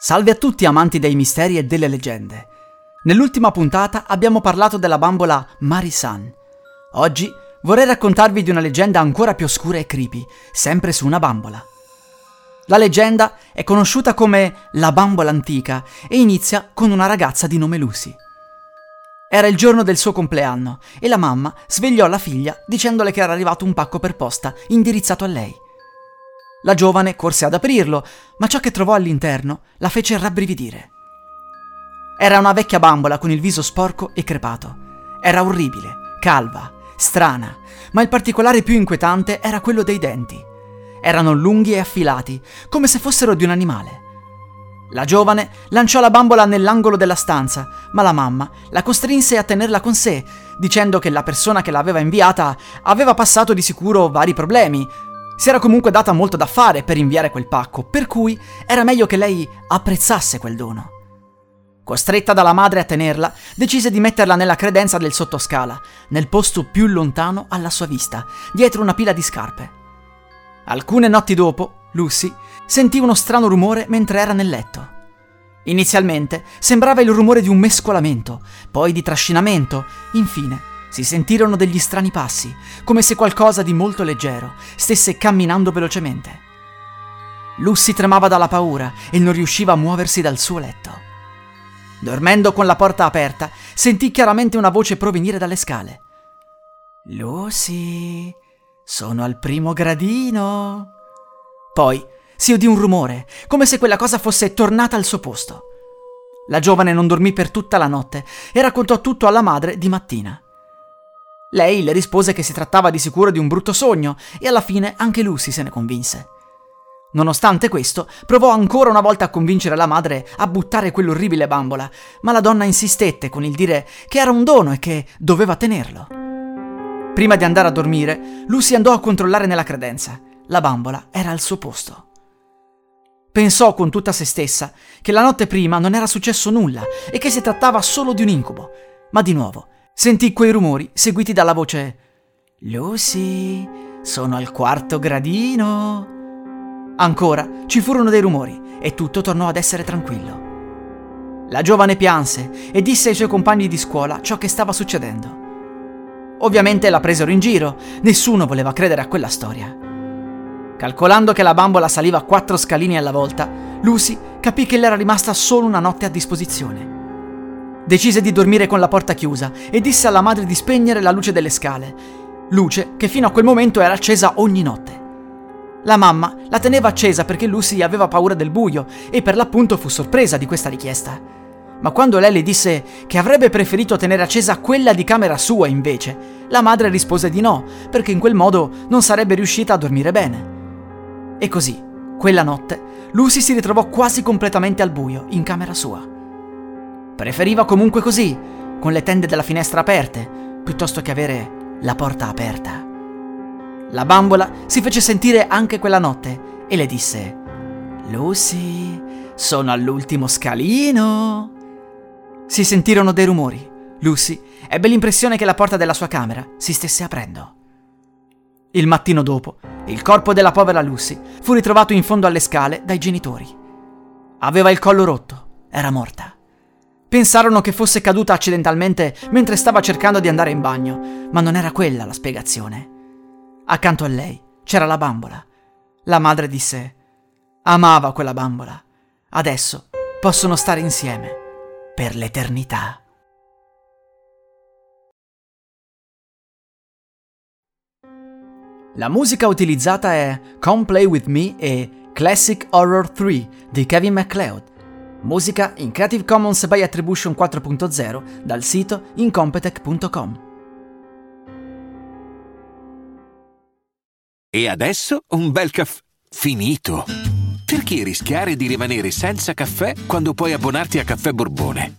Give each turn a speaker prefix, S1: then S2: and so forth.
S1: Salve a tutti amanti dei misteri e delle leggende. Nell'ultima puntata abbiamo parlato della bambola Marisan. Oggi vorrei raccontarvi di una leggenda ancora più oscura e creepy, sempre su una bambola. La leggenda è conosciuta come la bambola antica e inizia con una ragazza di nome Lucy. Era il giorno del suo compleanno e la mamma svegliò la figlia dicendole che era arrivato un pacco per posta indirizzato a lei. La giovane corse ad aprirlo, ma ciò che trovò all'interno la fece rabbrividire. Era una vecchia bambola con il viso sporco e crepato. Era orribile, calva, strana, ma il particolare più inquietante era quello dei denti. Erano lunghi e affilati, come se fossero di un animale. La giovane lanciò la bambola nell'angolo della stanza, ma la mamma la costrinse a tenerla con sé, dicendo che la persona che l'aveva inviata aveva passato di sicuro vari problemi, si era comunque data molto da fare per inviare quel pacco, per cui era meglio che lei apprezzasse quel dono. Costretta dalla madre a tenerla, decise di metterla nella credenza del sottoscala, nel posto più lontano alla sua vista, dietro una pila di scarpe. Alcune notti dopo, Lucy sentì uno strano rumore mentre era nel letto. Inizialmente sembrava il rumore di un mescolamento, poi di trascinamento, infine si sentirono degli strani passi, come se qualcosa di molto leggero stesse camminando velocemente. Lucy tremava dalla paura e non riusciva a muoversi dal suo letto. Dormendo con la porta aperta, sentì chiaramente una voce provenire dalle scale. Lucy, sono al primo gradino. Poi si udì un rumore, come se quella cosa fosse tornata al suo posto. La giovane non dormì per tutta la notte e raccontò tutto alla madre di mattina. Lei le rispose che si trattava di sicuro di un brutto sogno e alla fine anche Lucy se ne convinse. Nonostante questo, provò ancora una volta a convincere la madre a buttare quell'orribile bambola, ma la donna insistette con il dire che era un dono e che doveva tenerlo. Prima di andare a dormire, Lucy andò a controllare nella credenza. La bambola era al suo posto. Pensò con tutta se stessa che la notte prima non era successo nulla e che si trattava solo di un incubo, ma di nuovo Sentì quei rumori seguiti dalla voce Lucy, sono al quarto gradino. Ancora ci furono dei rumori e tutto tornò ad essere tranquillo. La giovane pianse e disse ai suoi compagni di scuola ciò che stava succedendo. Ovviamente la presero in giro, nessuno voleva credere a quella storia. Calcolando che la bambola saliva quattro scalini alla volta, Lucy capì che le era rimasta solo una notte a disposizione. Decise di dormire con la porta chiusa e disse alla madre di spegnere la luce delle scale, luce che fino a quel momento era accesa ogni notte. La mamma la teneva accesa perché Lucy aveva paura del buio e per l'appunto fu sorpresa di questa richiesta. Ma quando lei le disse che avrebbe preferito tenere accesa quella di camera sua invece, la madre rispose di no, perché in quel modo non sarebbe riuscita a dormire bene. E così, quella notte, Lucy si ritrovò quasi completamente al buio in camera sua. Preferiva comunque così, con le tende della finestra aperte, piuttosto che avere la porta aperta. La bambola si fece sentire anche quella notte e le disse: Lucy, sono all'ultimo scalino. Si sentirono dei rumori. Lucy ebbe l'impressione che la porta della sua camera si stesse aprendo. Il mattino dopo, il corpo della povera Lucy fu ritrovato in fondo alle scale dai genitori. Aveva il collo rotto, era morta. Pensarono che fosse caduta accidentalmente mentre stava cercando di andare in bagno, ma non era quella la spiegazione. Accanto a lei c'era la bambola. La madre disse: Amava quella bambola. Adesso possono stare insieme per l'eternità. La musica utilizzata è Come Play With Me e Classic Horror 3 di Kevin MacLeod Musica in Creative Commons by Attribution 4.0 dal sito incompetech.com.
S2: E adesso un bel caffè finito. Perché rischiare di rimanere senza caffè quando puoi abbonarti a Caffè Borbone?